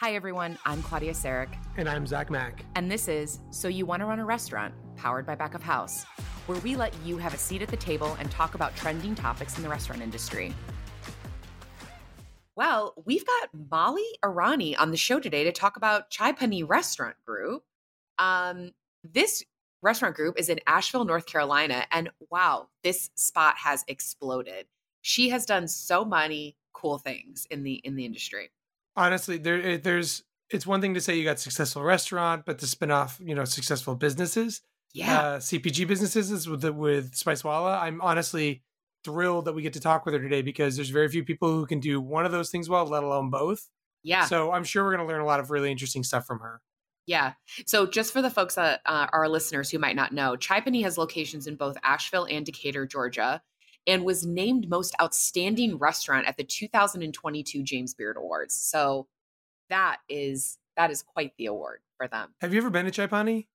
Hi, everyone. I'm Claudia Sarek. And I'm Zach Mack. And this is So You Want to Run a Restaurant, powered by Back of House, where we let you have a seat at the table and talk about trending topics in the restaurant industry. Well, we've got Molly Irani on the show today to talk about Chai Pani Restaurant Group. Um, this restaurant group is in Asheville, North Carolina, and wow, this spot has exploded. She has done so many cool things in the in the industry honestly, there there's it's one thing to say you got successful restaurant, but to spin off, you know, successful businesses, yeah, uh, CPG businesses is with the, with Spicewalla. I'm honestly thrilled that we get to talk with her today because there's very few people who can do one of those things well, let alone both. Yeah. So I'm sure we're going to learn a lot of really interesting stuff from her. Yeah. So just for the folks that uh, are listeners who might not know, Chai Pani has locations in both Asheville and Decatur, Georgia, and was named most outstanding restaurant at the 2022 James Beard Awards. So that is that is quite the award for them. Have you ever been to Chai Pani?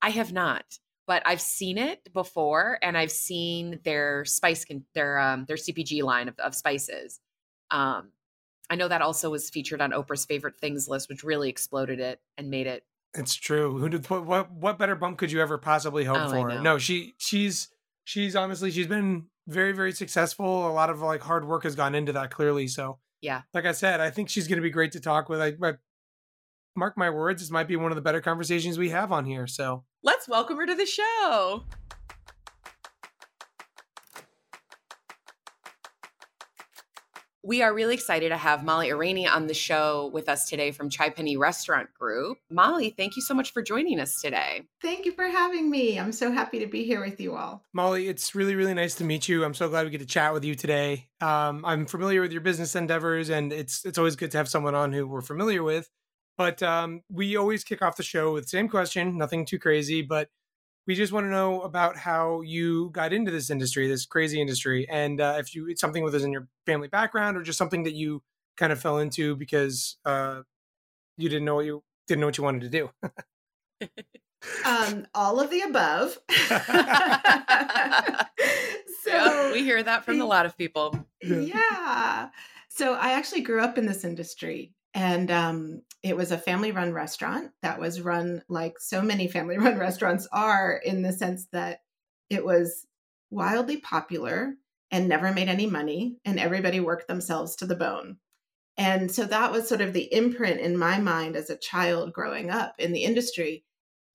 I have not, but I've seen it before, and I've seen their spice their um their CPG line of, of spices. Um, I know that also was featured on Oprah's favorite things list, which really exploded it and made it. It's true. Who did what? What, what better bump could you ever possibly hope oh, for? No, she she's she's honestly she's been very very successful. A lot of like hard work has gone into that clearly. So yeah, like I said, I think she's going to be great to talk with. I, I mark my words, this might be one of the better conversations we have on here. So let's welcome her to the show. We are really excited to have Molly Irani on the show with us today from Chai Pani Restaurant Group. Molly, thank you so much for joining us today. Thank you for having me. I'm so happy to be here with you all. Molly, it's really, really nice to meet you. I'm so glad we get to chat with you today. Um, I'm familiar with your business endeavors, and it's it's always good to have someone on who we're familiar with. But um, we always kick off the show with the same question, nothing too crazy, but we just want to know about how you got into this industry, this crazy industry, and uh, if you it's something with us in your family background or just something that you kind of fell into because uh, you didn't know what you didn't know what you wanted to do. um, all of the above. so yep, we hear that from a lot of people. Yeah. So I actually grew up in this industry and um, it was a family run restaurant that was run like so many family run restaurants are in the sense that it was wildly popular and never made any money and everybody worked themselves to the bone. And so that was sort of the imprint in my mind as a child growing up in the industry.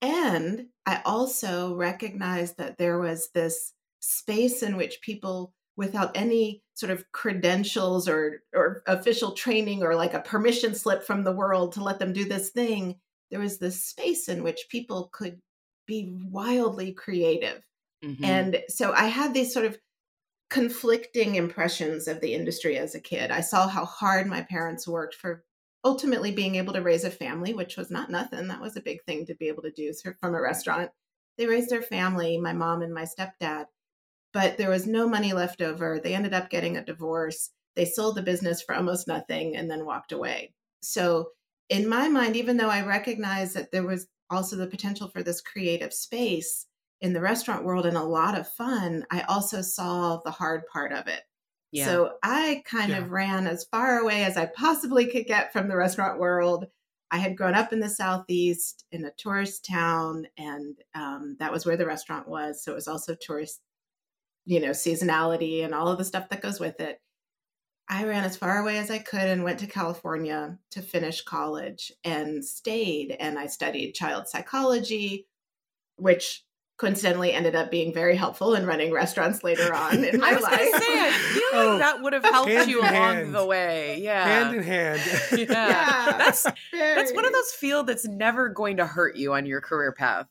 And i also recognized that there was this space in which people without any sort of credentials or or official training or like a permission slip from the world to let them do this thing there was this space in which people could be wildly creative. Mm-hmm. and so i had these sort of conflicting impressions of the industry as a kid. I saw how hard my parents worked for ultimately being able to raise a family which was not nothing. That was a big thing to be able to do from a restaurant. They raised their family my mom and my stepdad but there was no money left over. They ended up getting a divorce. They sold the business for almost nothing and then walked away. So, in my mind, even though I recognize that there was also the potential for this creative space in the restaurant world and a lot of fun, I also saw the hard part of it. Yeah. So I kind yeah. of ran as far away as I possibly could get from the restaurant world. I had grown up in the Southeast in a tourist town, and um, that was where the restaurant was. So it was also tourist you know, seasonality and all of the stuff that goes with it. I ran as far away as I could and went to California to finish college and stayed. And I studied child psychology, which coincidentally ended up being very helpful in running restaurants later on in my I was life. Say, I feel like oh, that would have helped you along hand. the way. Yeah, hand in hand. yeah. yeah, that's very... that's one of those fields that's never going to hurt you on your career path.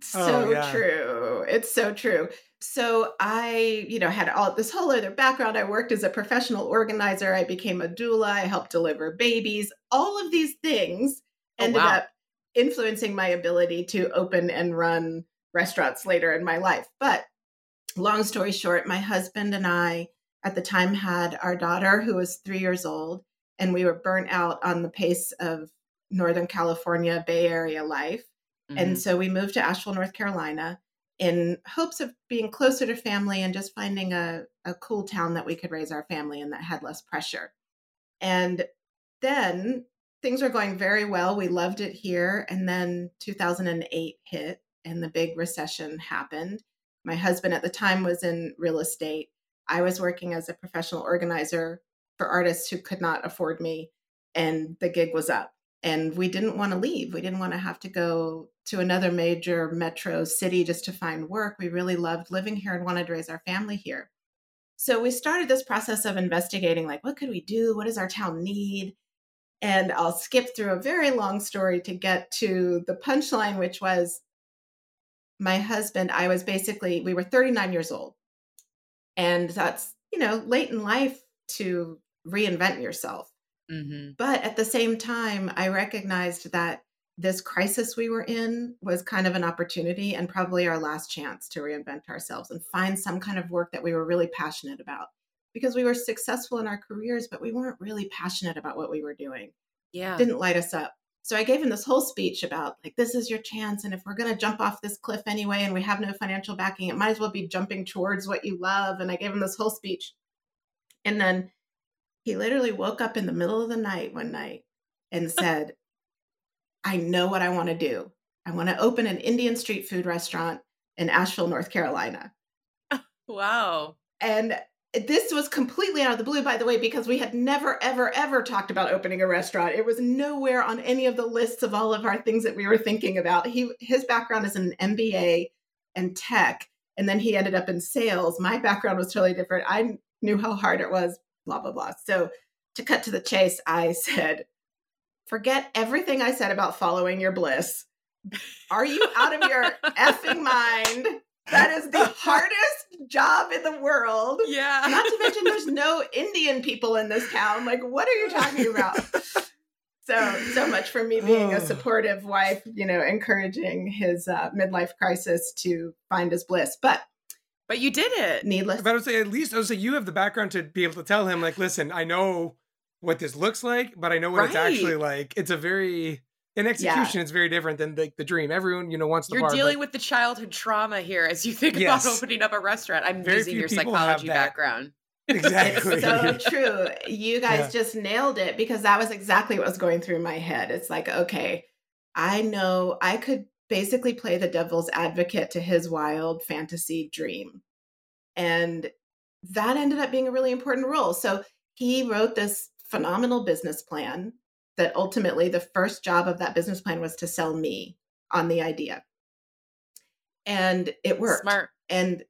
So oh, yeah. true. It's so true. So I, you know, had all this whole other background. I worked as a professional organizer. I became a doula. I helped deliver babies. All of these things oh, ended wow. up influencing my ability to open and run restaurants later in my life. But long story short, my husband and I at the time had our daughter who was 3 years old and we were burnt out on the pace of Northern California Bay Area life. Mm-hmm. And so we moved to Asheville, North Carolina in hopes of being closer to family and just finding a, a cool town that we could raise our family in that had less pressure. And then things were going very well. We loved it here. And then 2008 hit and the big recession happened. My husband at the time was in real estate. I was working as a professional organizer for artists who could not afford me, and the gig was up. And we didn't want to leave. We didn't want to have to go to another major metro city just to find work. We really loved living here and wanted to raise our family here. So we started this process of investigating like, what could we do? What does our town need? And I'll skip through a very long story to get to the punchline, which was my husband. I was basically, we were 39 years old. And that's, you know, late in life to reinvent yourself. Mm-hmm. But at the same time, I recognized that this crisis we were in was kind of an opportunity and probably our last chance to reinvent ourselves and find some kind of work that we were really passionate about because we were successful in our careers, but we weren't really passionate about what we were doing. Yeah. Didn't light us up. So I gave him this whole speech about like, this is your chance. And if we're going to jump off this cliff anyway and we have no financial backing, it might as well be jumping towards what you love. And I gave him this whole speech. And then he literally woke up in the middle of the night one night and said, I know what I want to do. I want to open an Indian street food restaurant in Asheville, North Carolina. Wow. And this was completely out of the blue, by the way, because we had never, ever, ever talked about opening a restaurant. It was nowhere on any of the lists of all of our things that we were thinking about. He his background is an MBA and tech, and then he ended up in sales. My background was totally different. I knew how hard it was, blah blah blah. So to cut to the chase, I said, forget everything I said about following your bliss. Are you out of your effing mind? That is the hardest job in the world. Yeah. Not to mention, there's no Indian people in this town. Like, what are you talking about? so, so much for me being a supportive wife, you know, encouraging his uh, midlife crisis to find his bliss. But but you did it. Needless. But I would say at least I would say you have the background to be able to tell him, like, listen, I know what this looks like, but I know what right. it's actually like. It's a very in execution, yeah. it's very different than the, the dream. Everyone, you know, wants the You're part, dealing but... with the childhood trauma here as you think yes. about opening up a restaurant. I'm very using your psychology background. Exactly. it's so true. You guys yeah. just nailed it because that was exactly what was going through my head. It's like, okay, I know I could basically play the devil's advocate to his wild fantasy dream. And that ended up being a really important role. So he wrote this phenomenal business plan that ultimately the first job of that business plan was to sell me on the idea. And it worked. Smart. And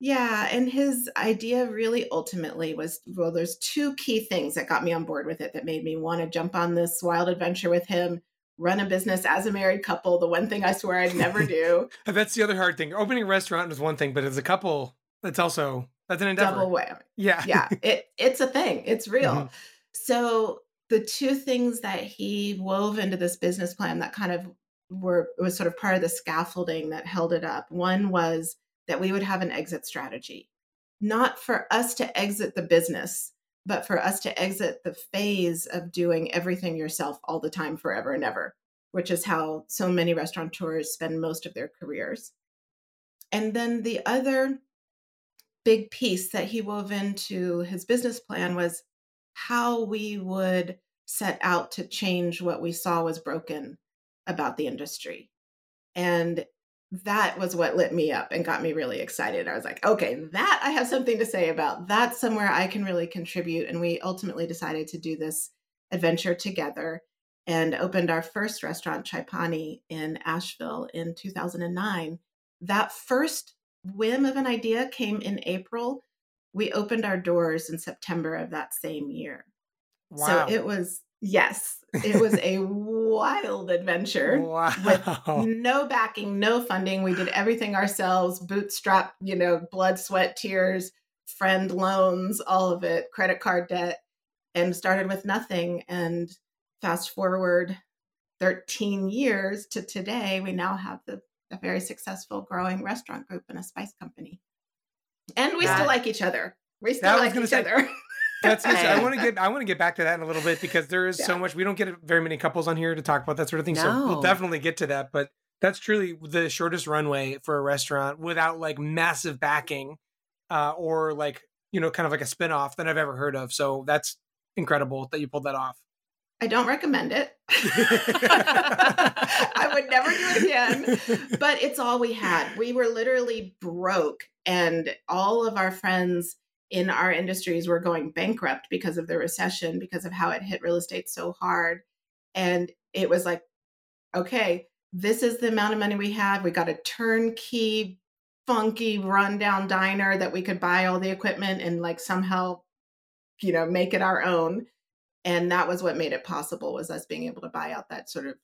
yeah, and his idea really ultimately was well, there's two key things that got me on board with it that made me want to jump on this wild adventure with him, run a business as a married couple, the one thing I swear I'd never do. that's the other hard thing. Opening a restaurant is one thing, but as a couple, that's also that's an endeavor. Double whammy. Yeah. yeah. It it's a thing. It's real. Mm-hmm. So the two things that he wove into this business plan that kind of were it was sort of part of the scaffolding that held it up. One was that we would have an exit strategy, not for us to exit the business, but for us to exit the phase of doing everything yourself all the time, forever and ever, which is how so many restaurateurs spend most of their careers. And then the other big piece that he wove into his business plan was how we would set out to change what we saw was broken about the industry. And that was what lit me up and got me really excited. I was like, okay, that I have something to say about. That's somewhere I can really contribute. And we ultimately decided to do this adventure together and opened our first restaurant, Chai Pani, in Asheville in 2009. That first whim of an idea came in April we opened our doors in September of that same year. Wow. So it was, yes, it was a wild adventure wow. with no backing, no funding. We did everything ourselves, bootstrap, you know, blood, sweat, tears, friend loans, all of it, credit card debt, and started with nothing. And fast forward 13 years to today, we now have the, a very successful growing restaurant group and a spice company and we that, still like each other. We still like each say, other. That's I want to get I want to get back to that in a little bit because there is yeah. so much we don't get very many couples on here to talk about that sort of thing. No. So we'll definitely get to that. But that's truly the shortest runway for a restaurant without like massive backing, uh, or like you know kind of like a spinoff that I've ever heard of. So that's incredible that you pulled that off. I don't recommend it. I would never do it again. But it's all we had. We were literally broke, and all of our friends in our industries were going bankrupt because of the recession, because of how it hit real estate so hard. And it was like, okay, this is the amount of money we have. We got a turnkey, funky, rundown diner that we could buy all the equipment and like somehow, you know, make it our own. And that was what made it possible was us being able to buy out that sort of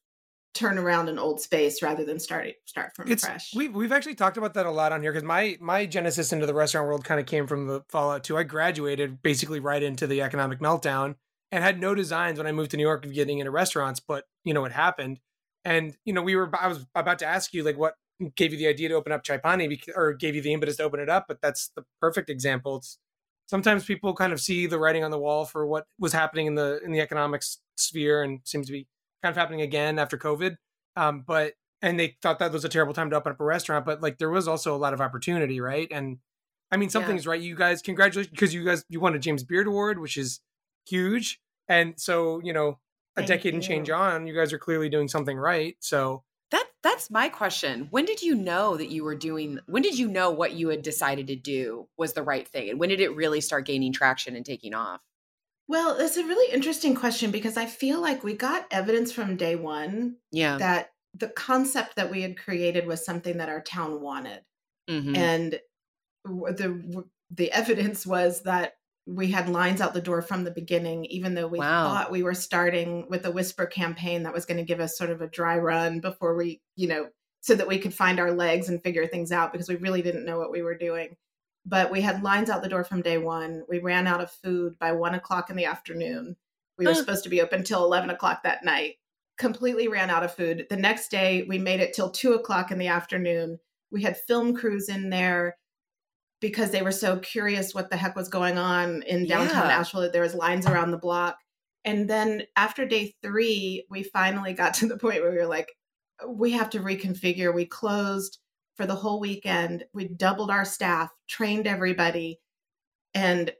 turn around an old space rather than start start from it's, fresh. We've we've actually talked about that a lot on here because my my genesis into the restaurant world kind of came from the Fallout 2. I graduated basically right into the economic meltdown and had no designs when I moved to New York of getting into restaurants, but you know it happened. And you know we were I was about to ask you like what gave you the idea to open up Chai Pani or gave you the impetus to open it up, but that's the perfect example. It's sometimes people kind of see the writing on the wall for what was happening in the in the economics sphere and seems to be kind of happening again after COVID. Um, but and they thought that was a terrible time to open up a restaurant, but like there was also a lot of opportunity, right? And I mean, something's yeah. right. You guys, congratulations, because you guys you won a James Beard Award, which is huge. And so, you know, a Thank decade you. and change on, you guys are clearly doing something right. So that that's my question. When did you know that you were doing? When did you know what you had decided to do was the right thing, and when did it really start gaining traction and taking off? Well, it's a really interesting question because I feel like we got evidence from day one yeah. that the concept that we had created was something that our town wanted. Mm-hmm. And the the evidence was that we had lines out the door from the beginning, even though we wow. thought we were starting with a whisper campaign that was going to give us sort of a dry run before we, you know, so that we could find our legs and figure things out because we really didn't know what we were doing but we had lines out the door from day one. We ran out of food by one o'clock in the afternoon. We were supposed to be open till 11 o'clock that night. Completely ran out of food. The next day, we made it till two o'clock in the afternoon. We had film crews in there because they were so curious what the heck was going on in downtown yeah. Asheville. There was lines around the block. And then after day three, we finally got to the point where we were like, we have to reconfigure. We closed for the whole weekend. We doubled our staff, trained everybody, and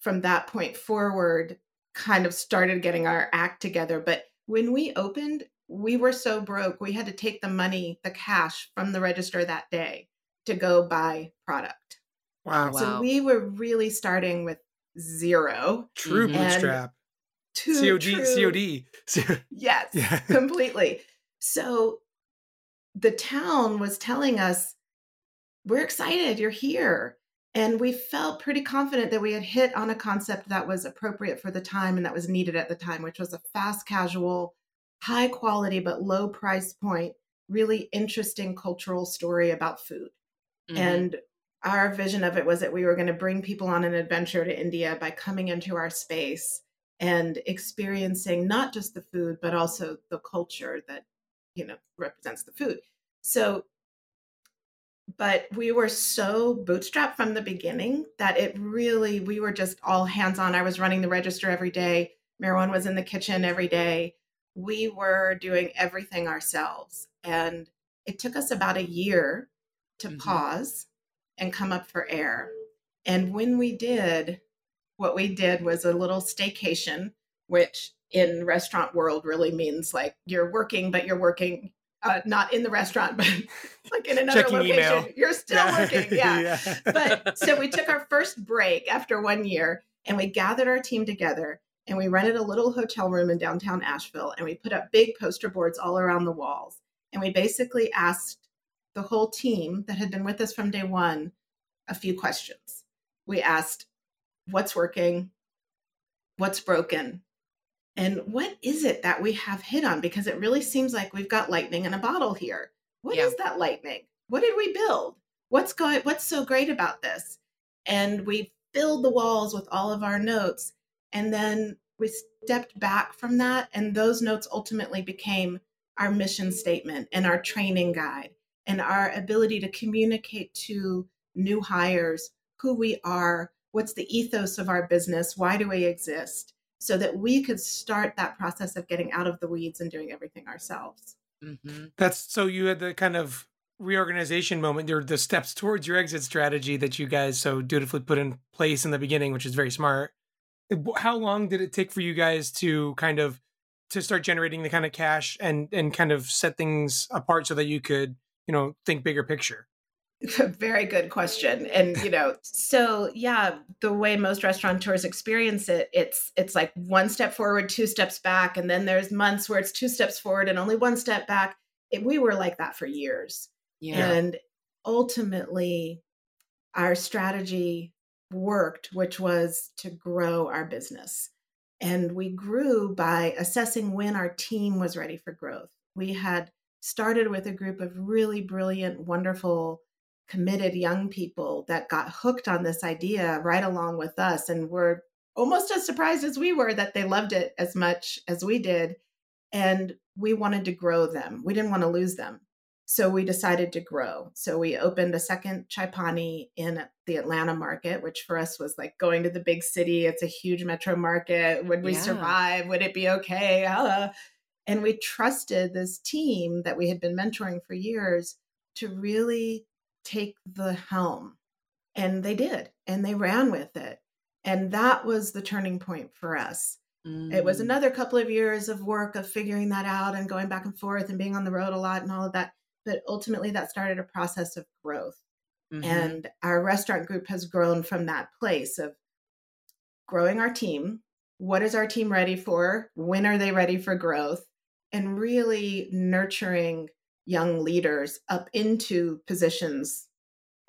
from that point forward, kind of started getting our act together. But when we opened, we were so broke, we had to take the money, the cash from the register that day to go buy product. Wow. So wow. we were really starting with zero. True mm-hmm. bootstrap. COD, COD. yes, yeah. completely. So the town was telling us, we're excited, you're here. And we felt pretty confident that we had hit on a concept that was appropriate for the time and that was needed at the time, which was a fast casual, high quality, but low price point, really interesting cultural story about food. Mm-hmm. And our vision of it was that we were going to bring people on an adventure to India by coming into our space and experiencing not just the food, but also the culture that you know represents the food. So but we were so bootstrapped from the beginning that it really we were just all hands on. I was running the register every day. Meherwan was in the kitchen every day. We were doing everything ourselves. And it took us about a year to mm-hmm. pause and come up for air. And when we did what we did was a little staycation which in restaurant world really means like you're working, but you're working uh, not in the restaurant, but like in another Checking location. Email. You're still yeah. working. Yeah. yeah. but so we took our first break after one year and we gathered our team together and we rented a little hotel room in downtown Asheville and we put up big poster boards all around the walls. And we basically asked the whole team that had been with us from day one a few questions. We asked, what's working? What's broken? And what is it that we have hit on? Because it really seems like we've got lightning in a bottle here. What yeah. is that lightning? What did we build? What's going what's so great about this? And we filled the walls with all of our notes. And then we stepped back from that. And those notes ultimately became our mission statement and our training guide and our ability to communicate to new hires who we are, what's the ethos of our business, why do we exist? So that we could start that process of getting out of the weeds and doing everything ourselves. Mm-hmm. That's so you had the kind of reorganization moment, or the steps towards your exit strategy that you guys so dutifully put in place in the beginning, which is very smart. How long did it take for you guys to kind of to start generating the kind of cash and and kind of set things apart so that you could you know think bigger picture very good question and you know so yeah the way most restaurateurs experience it it's it's like one step forward two steps back and then there's months where it's two steps forward and only one step back. It, we were like that for years. Yeah. and ultimately our strategy worked which was to grow our business. And we grew by assessing when our team was ready for growth. We had started with a group of really brilliant wonderful committed young people that got hooked on this idea right along with us and were almost as surprised as we were that they loved it as much as we did. And we wanted to grow them. We didn't want to lose them. So we decided to grow. So we opened a second Chai Pani in the Atlanta market, which for us was like going to the big city. It's a huge metro market. Would we yeah. survive? Would it be okay? Uh, and we trusted this team that we had been mentoring for years to really take the helm. And they did, and they ran with it. And that was the turning point for us. Mm. It was mm. another couple of years of work of figuring that out and going back and forth and being on the road a lot and all of that. But ultimately, that started a process of growth. Mm-hmm. And our restaurant group has grown from that place of growing our team. What is our team ready for? When are they ready for growth? And really nurturing young leaders up into positions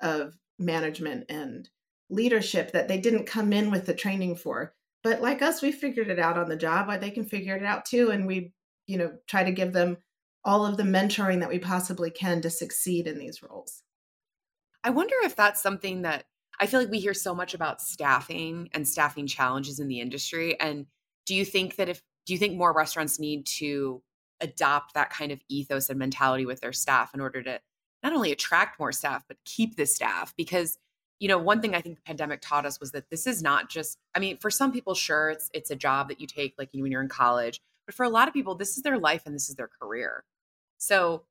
of management and leadership that they didn't come in with the training for. But like us, we figured it out on the job. They can figure it out too. And we, you know, try to give them all of the mentoring that we possibly can to succeed in these roles. I wonder if that's something that I feel like we hear so much about staffing and staffing challenges in the industry. And do you think that if, do you think more restaurants need to adopt that kind of ethos and mentality with their staff in order to not only attract more staff but keep the staff. Because you know one thing i think the pandemic taught us was that this is not just i mean for some people sure it's it's a job that you take like when you're in college but for a lot of people this is their life and this is their career. So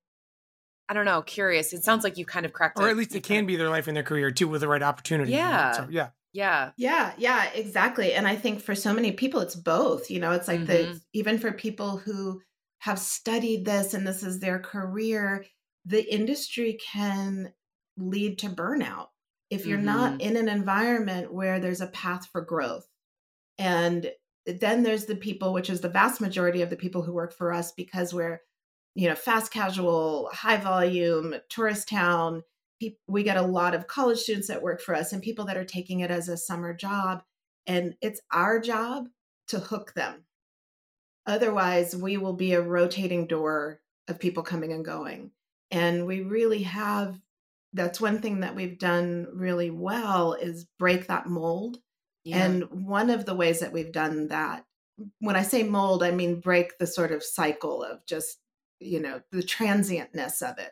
i don't know curious. It sounds like you kind of cracked or at least it can be their life and their career too with the right opportunity. Yeah. So, yeah. Yeah. Yeah yeah exactly. And i think for so many people it's both you know it's like mm-hmm. the even for people who have studied this and this is their career, the industry can lead to burnout if you're mm-hmm. not in an environment where there's a path for growth. And then there's the people, which is the vast majority of the people who work for us because we're, you know, fast casual, high volume, tourist town. We get a lot of college students that work for us and people that are taking it as a summer job. And it's our job to hook them Otherwise, we will be a rotating door of people coming and going. And we really have that's one thing that we've done really well is break that mold. Yeah. And one of the ways that we've done that, when I say mold, I mean break the sort of cycle of just, you know, the transientness of it.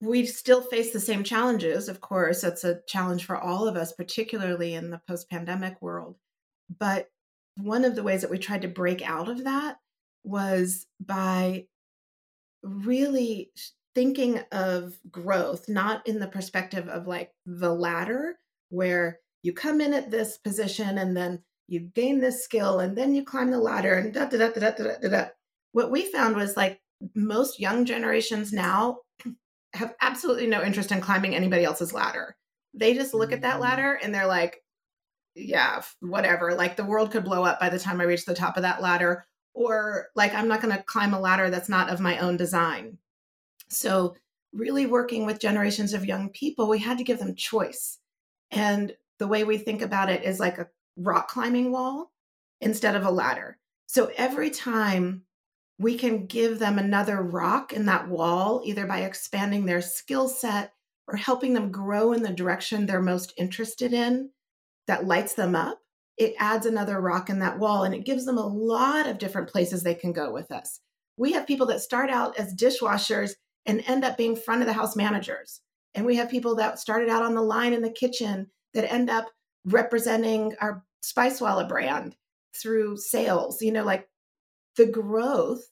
We still face the same challenges, of course. It's a challenge for all of us, particularly in the post pandemic world. But one of the ways that we tried to break out of that was by really thinking of growth not in the perspective of like the ladder where you come in at this position and then you gain this skill and then you climb the ladder and da da da da da da da. What we found was like most young generations now have absolutely no interest in climbing anybody else's ladder. They just look at that mm-hmm. ladder and they're like, yeah, whatever. Like the world could blow up by the time I reach the top of that ladder. Or like I'm not going to climb a ladder that's not of my own design. So, really working with generations of young people, we had to give them choice. And the way we think about it is like a rock climbing wall instead of a ladder. So, every time we can give them another rock in that wall, either by expanding their skill set or helping them grow in the direction they're most interested in, that lights them up, it adds another rock in that wall and it gives them a lot of different places they can go with us. We have people that start out as dishwashers and end up being front of the house managers. And we have people that started out on the line in the kitchen that end up representing our Spicewalla brand through sales. You know, like the growth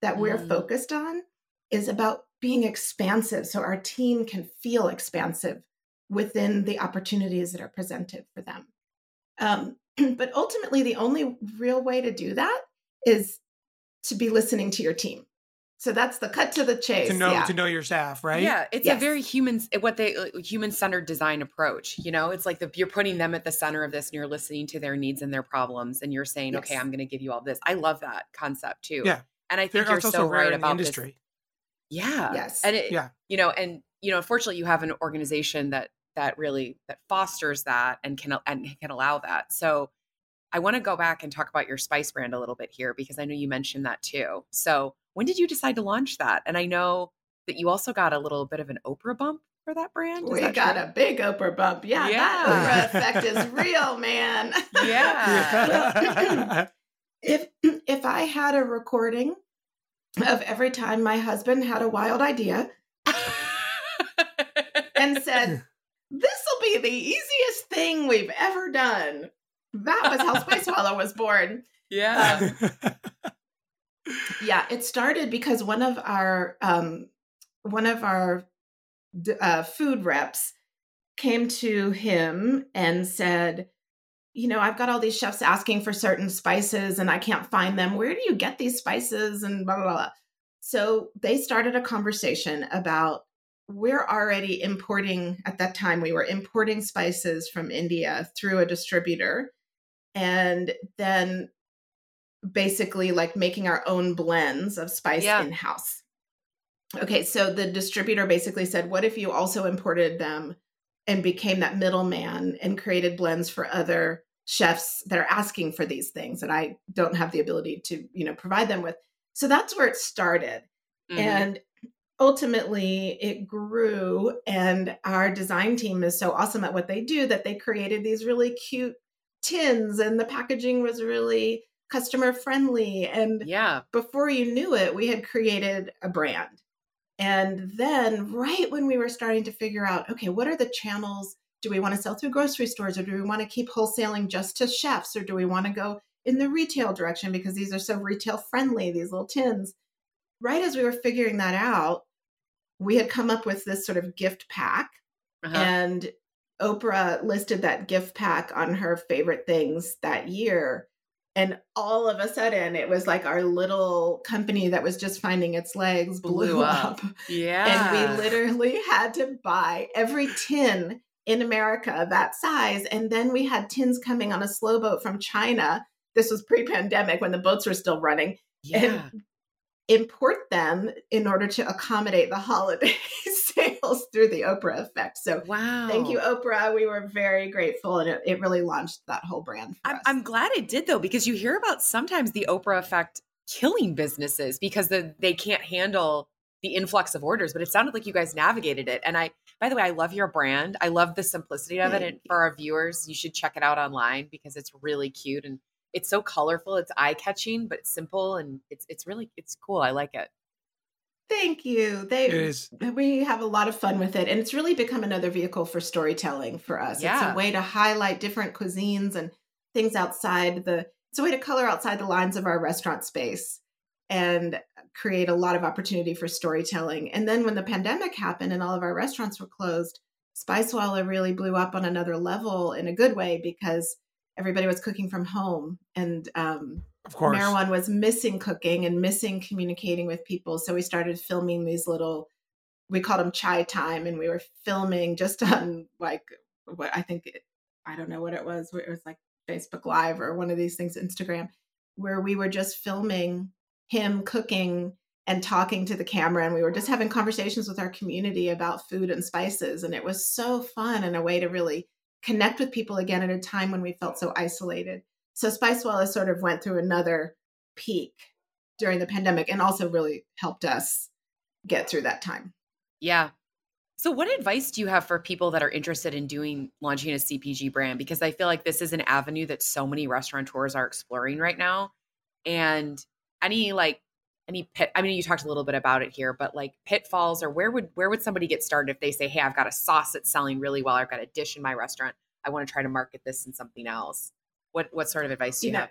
that we're mm. focused on is about being expansive so our team can feel expansive within the opportunities that are presented for them. Um, but ultimately, the only real way to do that is to be listening to your team. So that's the cut to the chase. To know yeah. to know your staff, right? Yeah, it's Yes. a very human, what they human centered design approach. You know, it's like the, you're putting them at the center of this, and you're listening to their needs and their problems, and you're saying, okay, I'm going to give you all this. I love that concept too. Yeah. and I They're- think you're so right in the about this. industry. Yeah. Yes. And it, Yeah. you know, and you know, unfortunately you have an organization that that really that fosters that and can and can allow that. So I want to go back and talk about your spice brand a little bit here because I know you mentioned that too. So when did you decide to launch that? And I know that you also got a little bit of an Oprah bump for that brand. Is we that got true? a big Oprah bump. Yeah, Yeah. that Oprah effect is real, man. Yeah. if if I had a recording of every time my husband had a wild idea and said, "This will be the easiest thing we've ever done," that was how Spice walla was born. yeah. Yeah, it started because one of our um, one of our d- uh, food reps came to him and said, "You know, I've got all these chefs asking for certain spices, and I can't find them. Where do you get these spices?" And blah blah blah. So they started a conversation about we're already importing. At that time, we were importing spices from India through a distributor, and then basically like making our own blends of spice Yeah. in house. Okay, so the distributor basically said, What if you also imported them and became that middleman and created blends for other chefs that are asking for these things that I don't have the ability to, you know, provide them with? So that's where it started. Mhm. And ultimately it grew and our design team is so awesome at what they do that they created these really cute tins and the packaging was really customer friendly and yeah. before you knew it we had created a brand. And then right when we were starting to figure out okay what are the channels? Do we want to sell through grocery stores or do we want to keep wholesaling just to chefs or do we want to go in the retail direction because these are so retail friendly these little tins? Right as we were figuring that out we had come up with this sort of gift pack Uh-huh. and Oprah listed that gift pack on her favorite things that year. And all of a sudden, it was like our little company that was just finding its legs blew, Blew up. up. yeah. And we literally had to buy every tin in America that size. And then we had tins coming on a slow boat from China. This was pre pandemic when the boats were still running yeah. Import them in order to accommodate the holiday sales through the Oprah effect. So Wow. thank you, Oprah. We were very grateful, and it, it really launched that whole brand I'm. I'm glad it did though, because you hear about sometimes the Oprah effect killing businesses because the, they can't handle the influx of orders. But it sounded like you guys navigated it. And I, by the way, I love your brand. I love the simplicity of it. And for our viewers, you should check it out online because it's really cute and it's so colorful. It's eye catching, but it's simple and it's it's really it's cool. I like it. Thank you. They It is. we have a lot of fun with it, and it's really become another vehicle for storytelling for us. It's a way to highlight different cuisines and things outside the. It's a way to color outside the lines of our restaurant space and create a lot of opportunity for storytelling. And then when the pandemic happened and all of our restaurants were closed, Spicewalla really blew up on another level in a good way because everybody was cooking from home and um, Of course. Meherwan was missing cooking and missing communicating with people. So we started filming these little, we called them chai time, and we were filming just on like what I think, it, I don't know what it was. It was like Facebook Live or one of these things, Instagram, where we were just filming him cooking and talking to the camera. And we were just having conversations with our community about food and spices. And it was so fun and a way to really connect with people again at a time when we felt so isolated. So Spicewalla sort of went through another peak during the pandemic and also really helped us get through that time. Yeah. So what advice do you have for people that are interested in doing launching a CPG brand? Because I feel like this is an avenue that so many restaurateurs are exploring right now. And any like any pit I mean you talked a little bit about it here, but like pitfalls or where would where would somebody get started if they say, Hey, I've got a sauce that's selling really well, I've got a dish in my restaurant, I want to try to market this in something else. What what sort of advice do you, You know, have?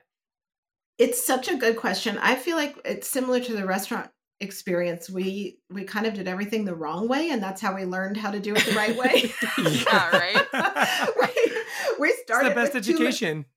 It's such a good question. I feel like it's similar to the restaurant experience we we kind of did everything the wrong way and that's how we learned how to do it the right way. Yeah right? We, we started it's the best education.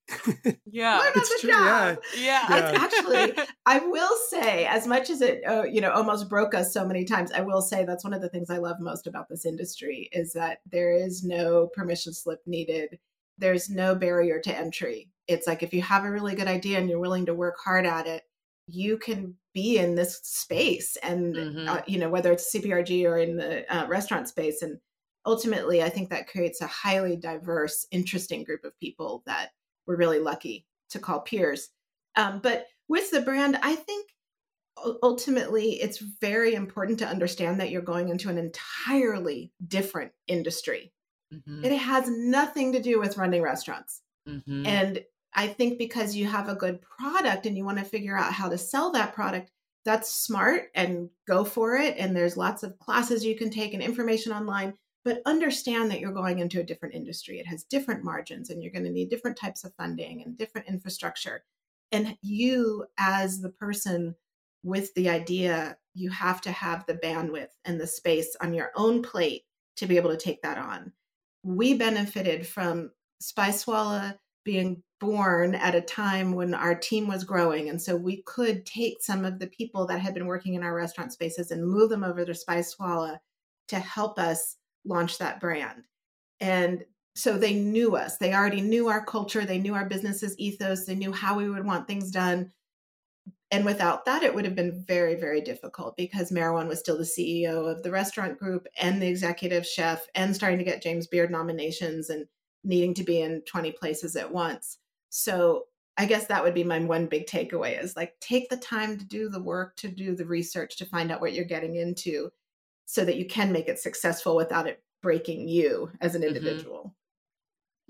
Yeah. Learn it's true, job. yeah. Yeah. It's actually i will say as much as it uh, you know almost broke us so many times i will say that's one of the things i love most about this industry is that there is no permission slip needed. There's no barrier to entry. It's like if you have a really good idea and you're willing to work hard at it you can be in this space and Mhm. uh, you know whether it's CPG or in the uh, restaurant space and ultimately i think that creates a highly diverse interesting group of people that we're really lucky to call peers um, but with the brand i think ultimately it's very important to understand that you're going into an entirely different industry Mhm, it has nothing to do with running restaurants mhm. and I think because you have a good product and you want to figure out how to sell that product, that's smart and go for it. And there's lots of classes you can take and information online, but understand that you're going into a different industry. It has different margins and you're going to need different types of funding and different infrastructure. And you, as the person with the idea, you have to have the bandwidth and the space on your own plate to be able to take that on. We benefited from Spicewalla being born at a time when our team was growing. And so we could take some of the people that had been working in our restaurant spaces and move them over to Spicewalla to help us launch that brand. And so they knew us. They already knew our culture. They knew our business's ethos. They knew how we would want things done. And without that, it would have been very, very difficult because Meherwan was still the CEO of the restaurant group and the executive chef and starting to get James Beard nominations and needing to be in 20 places at once. So I guess that would be my one big takeaway is like take the time to do the work, to do the research, to find out what you're getting into so that you can make it successful without it breaking you as an Mhm. individual.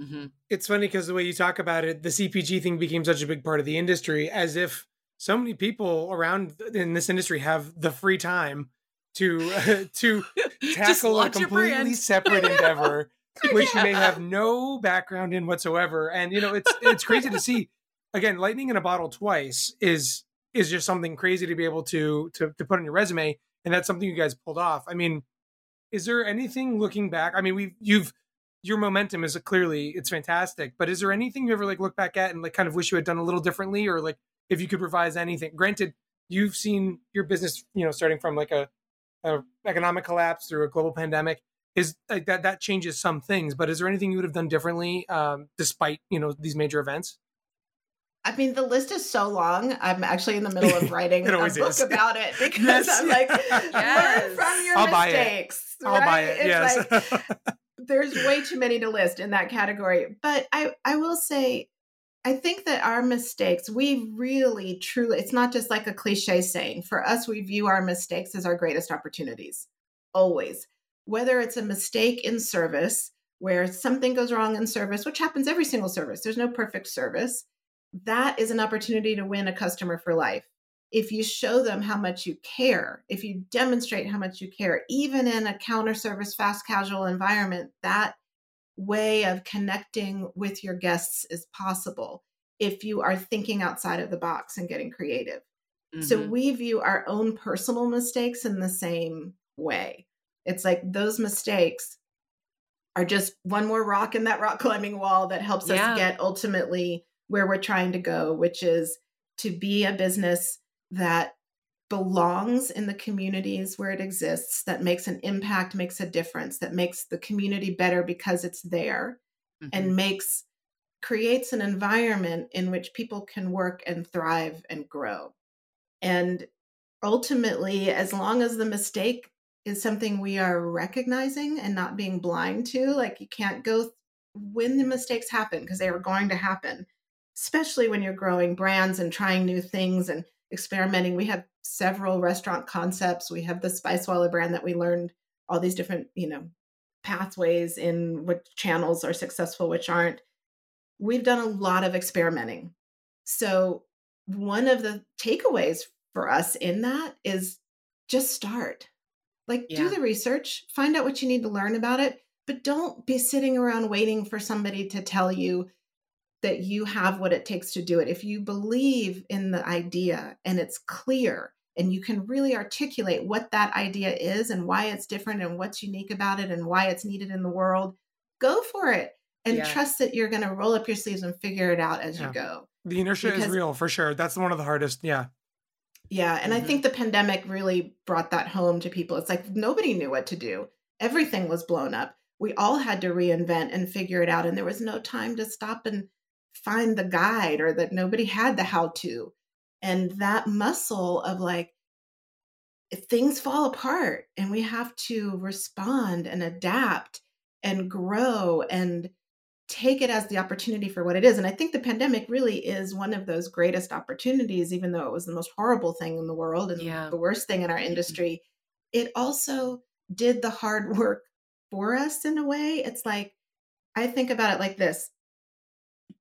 Mhm. it's funny because the way you talk about it, the CPG thing became such a big part of the industry, as if so many people around in this industry have the free time to to tackle a completely separate I know. endeavor, which you may have no background in whatsoever. And you know, it's it's crazy to see. Again, lightning in a bottle twice is is just something crazy to be able to to to put on your resume, and that's something you guys pulled off. I mean, is there anything looking back? I mean, we've you've your momentum is clearly it's fantastic, but is there anything you ever like look back at and like kind of wish you had done a little differently, or like if you could revise anything? Granted, you've seen your business, you know, starting from like a, a economic collapse through a global pandemic. Is like that that changes some things, but is there anything you would have done differently, um, despite you know these major events? I mean, the list is so long. I'm actually in the middle of writing a book is. about it because Yes. I'm like, Yes. learn from your I'll buy it. mistakes. I'll buy it. It's yes. like, there's way too many to list in that category. But I, I will say, I think that our mistakes, we really, truly, it's not just like a cliche saying. For us, we view our mistakes as our greatest opportunities, always. Whether it's a mistake in service, where something goes wrong in service, which happens every single service, there's no perfect service. That is an opportunity to win a customer for life. If you show them how much you care, if you demonstrate how much you care, even in a counter service, fast casual environment, that way of connecting with your guests is possible if you are thinking outside of the box and getting creative. So Mhm. we view our own personal mistakes in the same way. It's like those mistakes are just one more rock in that rock climbing wall that helps Yeah. us get ultimately where we're trying to go, which is to be a business that belongs in the communities where it exists, that makes an impact, makes a difference, that makes the community better because it's there Mhm. and makes creates an environment in which people can work and thrive and grow. And ultimately, as long as the mistake is something we are recognizing and not being blind to, like you can't go when the mistakes happen because they are going to happen, especially when you're growing brands and trying new things and experimenting. We have several restaurant concepts. We have the Spicewalla brand that we learned all these different, you know, pathways in which channels are successful, which aren't. We've done a lot of experimenting. So, one of the takeaways for us in that is just start. Like, do the research, find out what you need to learn about it, but don't be sitting around waiting for somebody to tell you that you have what it takes to do it. If you believe in the idea and it's clear and you can really articulate what that idea is and why it's different and what's unique about it and why it's needed in the world, go for it and Yeah. trust that you're going to roll up your sleeves and figure it out as Yeah. you go. The inertia is real for sure. That's one of the hardest. Yeah. Yeah. And I Mhm. think the pandemic really brought that home to people. It's like nobody knew what to do, everything was blown up. We all had to reinvent and figure it out. And there was no time to stop and find the guide or that nobody had the how to. And that muscle of like, if things fall apart and we have to respond and adapt and grow and take it as the opportunity for what it is. And I think the pandemic really is one of those greatest opportunities, even though it was the most horrible thing in the world and Yeah. the worst thing in our industry. Mm-hmm. It also did the hard work for us in a way. It's like, I think about it like this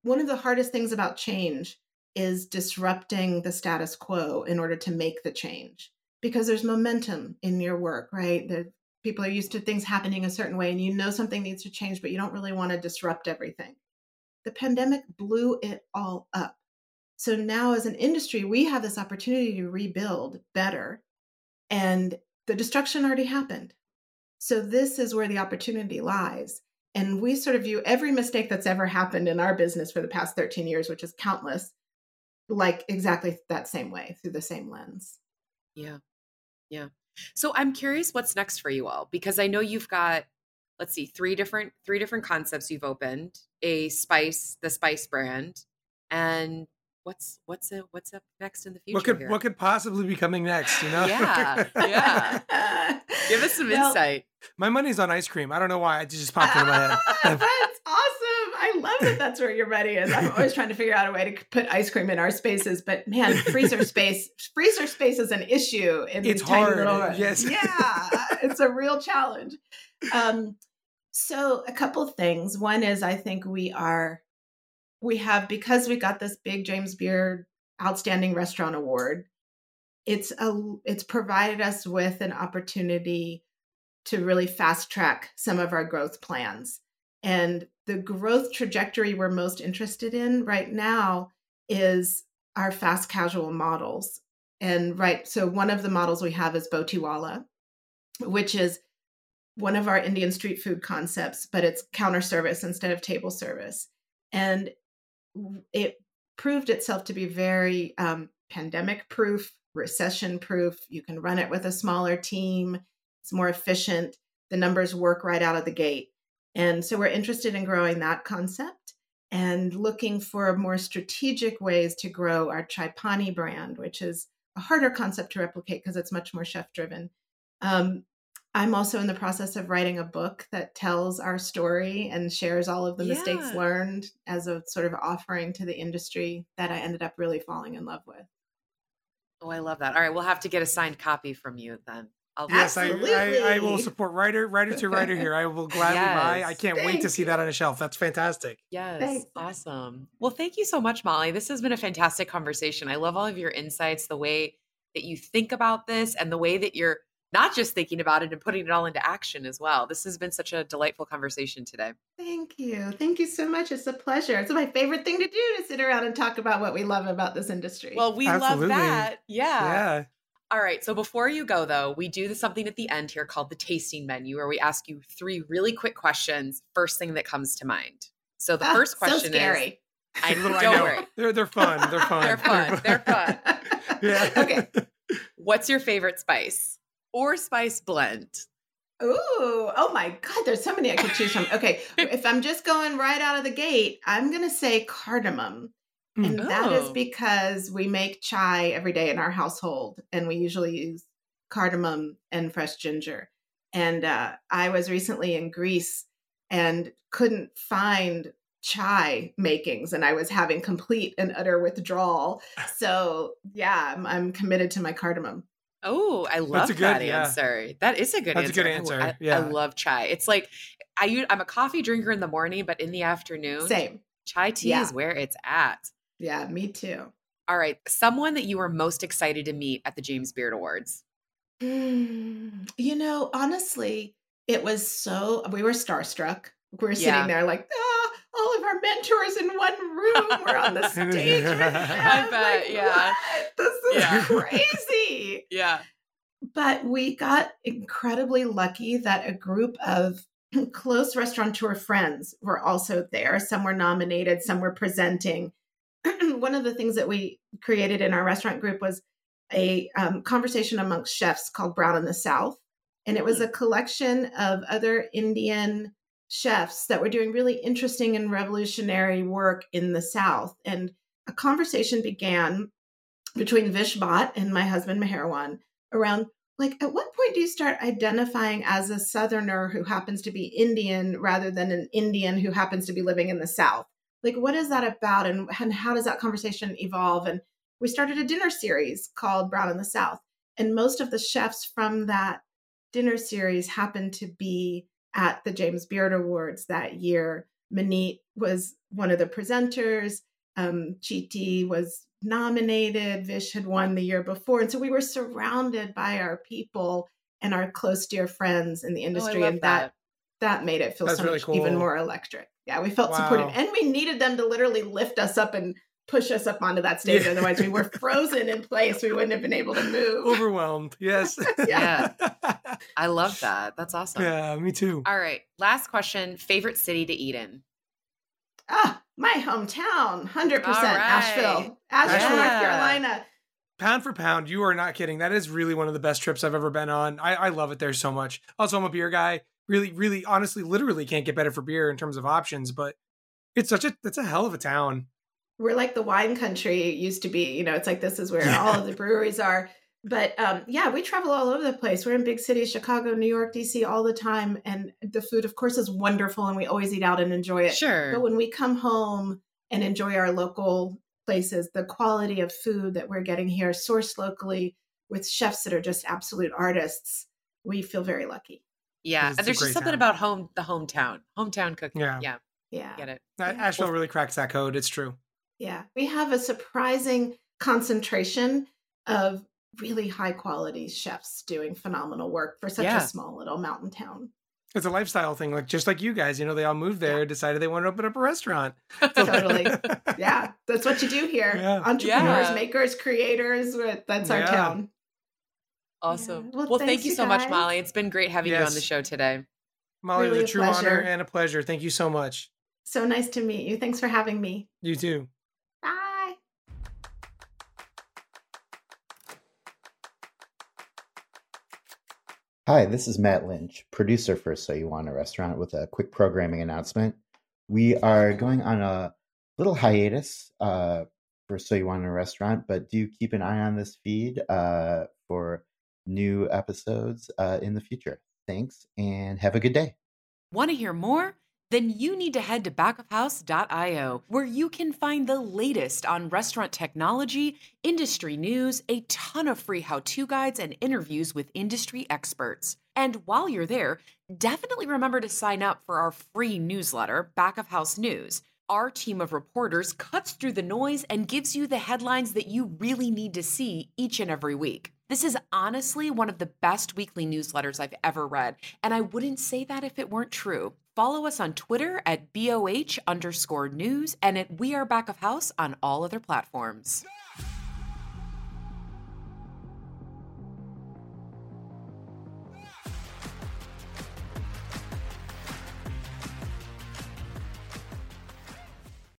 one of the hardest things about change is disrupting the status quo in order to make the change because there's momentum in your work, right? The people are used to things happening a certain way and you know something needs to change, but you don't really want to disrupt everything. The pandemic blew it all up. So now, as an industry, we have this opportunity to rebuild better, and the destruction already happened. So, this is where the opportunity lies. And we sort of view every mistake that's ever happened in our business for the past 13 years, which is countless, like exactly that same way through the same lens. Yeah. Yeah. So I'm curious what's next for you all because I know you've got let's see three different three different concepts you've opened, a spice, the spice brand, and what's what's it what's up next in the future What could here? what could possibly be coming next? You know? Yeah, yeah. Give us some Well, insight. My money's on ice cream. I don't know why. It just popped into my head. that's awesome. I love that that's where your money is. I'm always trying to figure out a way to put ice cream in our spaces, but man, freezer space, freezer space is an issue in It's hard, little. yes. yeah, it's a real challenge. Um, so a couple of things. One is I think we are, we have because we got this big James Beard Outstanding Restaurant Award. It's a it's provided us with an opportunity to really fast track some of our growth plans. And the growth trajectory we're most interested in right now is our fast casual models. And right, so one of the models we have is Botiwalla, which is one of our Indian street food concepts, but it's counter service instead of table service. And it proved itself to be very um, pandemic proof, recession proof. You can run it with a smaller team, it's more efficient. The numbers work right out of the gate. And so we're interested in growing that concept and looking for more strategic ways to grow our Chai Pani brand, which is a harder concept to replicate because it's much more chef driven. Um, I'm also in the process of writing a book that tells our story and shares all of the mistakes learned as a sort of offering to the industry that I ended up really falling in love with. Oh, I love that. All right, we'll have to get a signed copy from you then. I'll Yes, I, I, I will support writer writer to writer here. I will gladly buy. I can't wait to see that on a shelf. That's fantastic. Yes. Thanks. Awesome. Well, thank you so much, Molly. This has been a fantastic conversation. I love all of your insights, the way that you think about this, and the way that you're not just thinking about it and putting it all into action as well. This has been such a delightful conversation today. Thank you. Thank you so much. It's a pleasure. It's my favorite thing to do to sit around and talk about what we love about this industry. Well, we Absolutely. love that. Yeah. Yeah. All right. So before you go, though, we do something at the end here called the tasting menu, where we ask you three really quick questions. First thing that comes to mind. So the Ah, first question so scary. is I don't know. worry. They're they're fun. They're fun. They're fun. They're fun. yeah. Okay. What's your favorite spice or spice blend? Ooh, oh my God, there's so many I could choose from. Okay, if I'm just going right out of the gate, I'm going to say cardamom. And that is Oh. because we make chai every day in our household, and we usually use cardamom and fresh ginger. And uh, I was recently in Greece and couldn't find chai makings, and I was having complete and utter withdrawal. So, yeah, I'm, I'm committed to my cardamom. Oh, I love a good- that yeah. answer. That is a good That's a good I- answer, I, yeah. I love chai. It's like I'm a coffee drinker in the morning, but in the afternoon, Same. chai tea Yeah. is where it's at. Yeah, me too. All right, someone that you were most excited to meet at the James Beard Awards. Mm, you know, honestly, it was so we were starstruck. We were sitting Yeah. there like, ah, all of our mentors in one room. We're on the stage. with them. I bet, Like, yeah. what? This is Yeah. crazy. Yeah. But we got incredibly lucky that a group of close restaurateur friends were also there. Some were nominated, some were presenting. One of the things that we created in our restaurant group was a um, conversation amongst chefs called Brown in the South. And it was a collection of other Indian chefs that were doing really interesting and revolutionary work in the South. And a conversation began between Vish Bhatt and my husband Meherwan around like at what point do you start identifying as a southerner who happens to be indian rather than an indian who happens to be living in the south like what is that about and, and how does that conversation evolve and we started a dinner series called brown in the south and most of the chefs from that dinner series happened to be at the james beard awards that year Maneet was one of the presenters um, Cheetie was nominated. Vish had won the year before. And so we were surrounded by our people and our close dear friends in the Oh, industry. love and that that made it feel That's so really much even more electric. Yeah, we felt supported. And we needed them to literally lift us up and push us up onto that stage. Yeah. Otherwise we were frozen in place. We wouldn't have been able to move. Overwhelmed. Yes. Yeah. I love that. That's awesome. yeah, me too. All right. Last question. Favorite city to eat in? Ah, my hometown, 100% All right. Asheville. Asheville, North Carolina. Pound for pound, you are not kidding. That is really one of the best trips I've ever been on. I, I love it there so much. Also, I'm a beer guy. Really, really, honestly, literally can't get better for beer in terms of options. But it's such a it's a hell of a town. we're like the wine country used to be you know it's like this is where Yeah. all of the breweries are but um, yeah we travel all over the place we're in big cities chicago new york dc all the time and the food of course is wonderful and we always eat out and enjoy it Sure. but when we come home and enjoy our local places the quality of food that we're getting here sourced locally with chefs that are just absolute artists we feel very lucky yeah. And there's just something town. about home, the hometown, hometown cooking. Yeah. Yeah. yeah Get it. A- Yeah. Asheville really cracks that code. It's true. Yeah, we have a surprising concentration of really high quality chefs doing phenomenal work for such Yeah. a small little mountain town. It's a lifestyle thing, like just like you guys. You know, they all moved there, decided they wanted to open up a restaurant. Totally. Yeah, that's what you do here. Yeah. Entrepreneurs, Yeah. makers, creators. Uh, that's our Yeah. town. Awesome. Yeah. Well, Well, thank you you so much. Molly. It's been great having you on the show today. Molly, it Really was a a true honor and a pleasure. Thank you so much. So nice to meet you. Thanks for having me. You too. Bye. Hi, this is Matt Lynch, producer for So You Want a Restaurant, with a quick programming announcement. We are going on a little hiatus uh, for So You Want a Restaurant, but do keep an eye on this feed uh, for new episodes uh, in the future. Thanks and have a good day. Want to hear more? Then you need to head to backofhouse.io, where you can find the latest on restaurant technology, industry news, a ton of free how to guides, and interviews with industry experts. And while you're there, definitely remember to sign up for our free newsletter, Back of House News. Our team of reporters cuts through the noise and gives you the headlines that you really need to see each and every week. This is honestly one of the best weekly newsletters I've ever read, and I wouldn't say that if it weren't true. Follow us on Twitter at BOH underscore news and at We Are Back of House on all other platforms.